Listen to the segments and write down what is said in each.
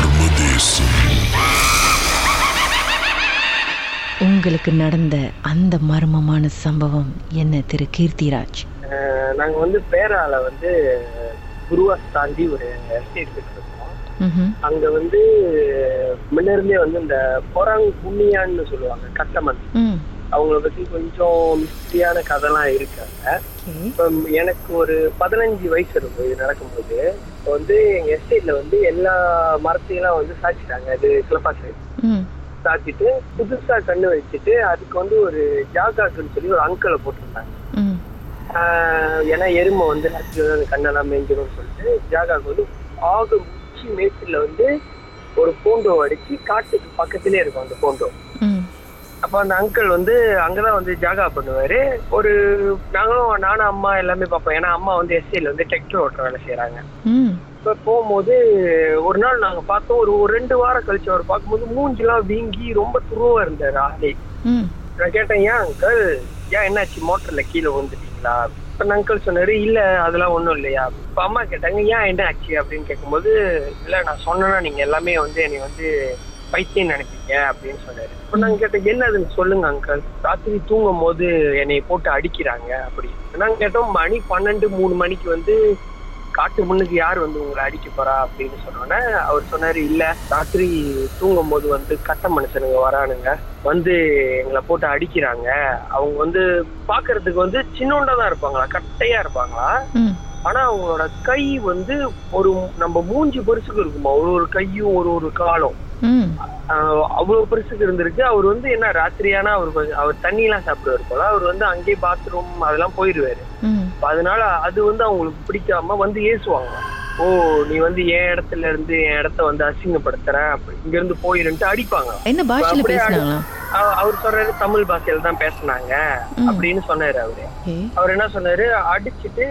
மர்மதேசம். உங்களுக்கு நடந்த அந்த மர்மமான சம்பவம் என்ன திரு கீர்த்திராஜ்? நாங்க வந்து பேரால வந்து குருவாஸ் தாண்டி ஒரு எஸ்டேட் இருக்கோம். அங்க வந்து முன்ன இருந்தே வந்து இந்த பொறாங் புண்ணியான்னு சொல்லுவாங்க கட்டமன். அவங்கள பத்தி கொஞ்சம் மிஸ்டியான கதைலாம் இருக்காங்க. இப்போ எனக்கு ஒரு பதினஞ்சு வயசு இருக்கும் இது நடக்கும்போது இப்போ வந்து எங்க எஸ்டேட்ல வந்து எல்லா மரத்தையெல்லாம் வந்து சாய்ச்சிட்டாங்க. அது சிலப்பாசு ம். சாத்திட்டு புதுசா கண்ணு வச்சுட்டு அதுக்கு வந்து ஒரு ஜாகாக்குன்னு சொல்லி ஒரு அங்கிளை போட்டிருந்தாங்க. ஏன்னா எருமை வந்து அந்த கண்ணெல்லாம் மேய்ஞ்சிரும்னு சொல்லிட்டு ஜாகாக்கு வந்து ஆக உச்சி மேட்டுல வந்து ஒரு பூண்டோ அடிச்சு காட்டுக்கு பக்கத்திலே இருக்கும் அந்த பூண்டோ. அப்ப அந்த அங்கிள் வந்து அங்கதான் வந்து ஜாகா பண்ணுவாரு. ஒரு நாங்களும் நானும் அம்மா எல்லாமே பார்ப்போம். ஏன்னா அம்மா வந்து எஸ்சியில் வந்து டிராக்டர் ஓட்டுற வேலை செய்யறாங்க. இப்ப போகும்போது ஒரு நாள் நாங்க பார்த்தோம் ஒரு ஒரு ரெண்டு வாரம் கழிச்சு அவர் பார்க்கும்போது மூஞ்சிலாம் வீங்கி ரொம்ப துருவா இருந்தாரு ஆளே. நான் கேட்டேன் ஏன் அங்கிள் ஏன் என்னாச்சு? மோட்டர்ல கீழே வந்துட்டீங்களா இப்ப அந்த அங்கிள் சொன்னாரு இல்ல அதெல்லாம் ஒண்ணும் இல்லையா? இப்ப அம்மா கேட்டாங்க ஏன் என்ன ஆச்சு? அப்படின்னு கேட்கும்போது இல்ல நான் சொன்னேன்னா நீங்க எல்லாமே வந்து என்னை வந்து பைத்தியம் நினைப்பீங்க அப்படின்னு சொன்னாரு. இப்ப நாங்க கேட்டேன் என்னதுன்னு சொல்லுங்க அங்கிள் ராத்திரி தூங்கும் போது என்னை போட்டு அடிக்கிறாங்க அப்படி. நாங்க கேட்டோம் மணி பன்னெண்டு மூணு மணிக்கு வந்து காட்டு முன்னுக்கு யார் வந்து உங்களை அடிக்க போறா? அப்படின்னு சொன்னோன்னே அவர் சொன்னாரு இல்ல ராத்திரி தூங்கும் போது வந்து கட்ட மனுஷனுங்க வரானுங்க. வந்து எங்களை போட்டு அடிக்கிறாங்க. அவங்க வந்து பாக்குறதுக்கு வந்து சின்னோண்டா தான் இருப்பாங்களா? கட்டையா இருப்பாங்களா? ஆனா அவங்களோட கை வந்து ஒரு நம்ம மூஞ்சி பெருசுக்கு இருக்குமா? ஒரு ஒரு கையும் ஒரு ஒரு காலும். அவ்வளவு பெருசுக்கு இருந்திருக்கு. அவர் வந்து என்ன ராத்திரியானா அவர் கொஞ்சம் அவர் தண்ணி எல்லாம் சாப்பிடுவாரு போல. அவர் வந்து அங்கேயே பாத்ரூம் அதெல்லாம் போயிருவாரு. அதனால அது வந்து அவங்களுக்கு பிடிக்காம வந்து ஏசுவாங்க. ஓ நீ வந்து என் இடத்துல இருந்து என் இடத்த வந்து அசிங்கப்படுத்துற அப்படி இங்க இருந்து போயிருன்ட்டு அடிப்பாங்க. என்ன பாஷையில அவர் சொல்றாரு தமிழ் பாஷையில தான் பேசுனாங்க. அப்படின்னு சொன்னாரு அவரு. அவர் என்ன சொன்னாரு அடிச்சிட்டு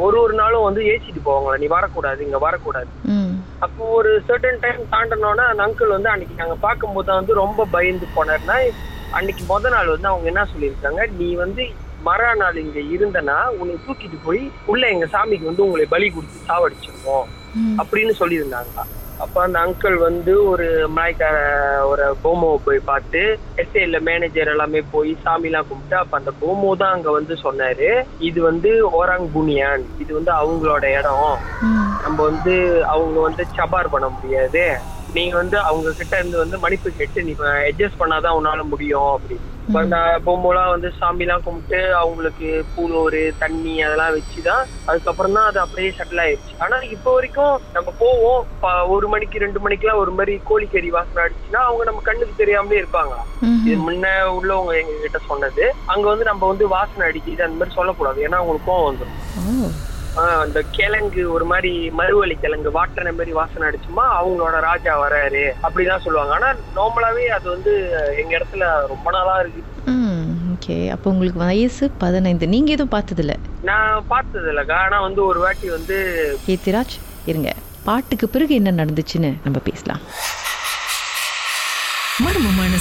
ஒரு ஒரு நாளும் வந்து ஏசிட்டு போவாங்களா நீ வரக்கூடாது இங்க வரக்கூடாது. அப்போ ஒரு சர்டன் டைம் தாண்டனோன்னா அந்த அங்கிள் வந்து அன்னைக்கு நாங்க பார்க்கும்போது தான் வந்து ரொம்ப பயந்து போனாருன்னா அன்னைக்கு முத நாள் வந்து அவங்க என்ன சொல்லியிருக்காங்க நீ வந்து மறா நாள் இங்க இருந்தனா உன்னை தூக்கிட்டு போய் உள்ள எங்க சாமிக்கு வந்து உங்களை பலி கொடுத்து சாவடிச்சிருவோம் அப்படின்னு சொல்லியிருந்தாங்க அப்ப அந்த அங்கிள் வந்து ஒரு மலாய்க்கார ஒரு போமோவை போய் பார்த்து எஸ்ஏல மேனேஜர் எல்லாமே போய் சாமிலாம் கும்பிட்டு அப்ப அந்த போமோ தான் அங்க வந்து சொன்னாரு. இது வந்து ஓராங் புனியான் இது வந்து அவங்களோட இடம். நம்ம வந்து அவங்க வந்து சபார் பண்ண முடியாது. நீங்க வந்து அவங்க கிட்ட இருந்து வந்து மன்னிப்பு கேட்டு நீ அட்ஜஸ்ட் பண்ணாதான் உன்னால முடியும் அப்படின்னு. இப்ப அந்த பொம்மெல்லாம் வந்து சாமிலாம் கும்பிட்டு அவங்களுக்கு பூலோரு தண்ணி அதெல்லாம் வச்சுதான் அதுக்கப்புறம் தான் அது அப்படியே செட்டில் ஆயிடுச்சு ஆனா இப்போ வரைக்கும் நம்ம போவோம். ஒரு மணிக்கு ரெண்டு மணிக்கெல்லாம் ஒரு மாதிரி கோழிக்கறி வாசனை அடிச்சுன்னா அவங்க நம்ம கண்ணுக்கு தெரியாமலே இருப்பாங்க. இது முன்ன உள்ளவங்க எங்க கிட்ட சொன்னது. அங்க வந்து நம்ம வந்து வாசனை அடிக்குது அந்த மாதிரி சொல்லக்கூடாது. ஏன்னா அவங்களுக்கு கோவம் வந்துடும் அந்த கிழங்கு ஒரு மாதிரி மறுவழி கிழங்கு வாட்டின மாதிரி வாசனை அடிச்சுமா அவங்களோட ராஜா வராரு அப்படிதான் சொல்லுவாங்க. ஆனா நார்மலாவே அது வந்து எங்க இடத்துல ரொம்ப நாளா இருக்கு. ம் ஓகே அப்போ உங்களுக்கு வயசு பதினைந்து. நீங்க எதுவும் பார்த்ததில்ல? நான் பார்த்தது இல்லக்கா ஆனா வந்து ஒரு வாட்டி வந்து கீர்த்திராஜ் இருங்க. பாட்டுக்கு பிறகு என்ன நடந்துச்சுன்னு நம்ம பேசலாம். மர்மமான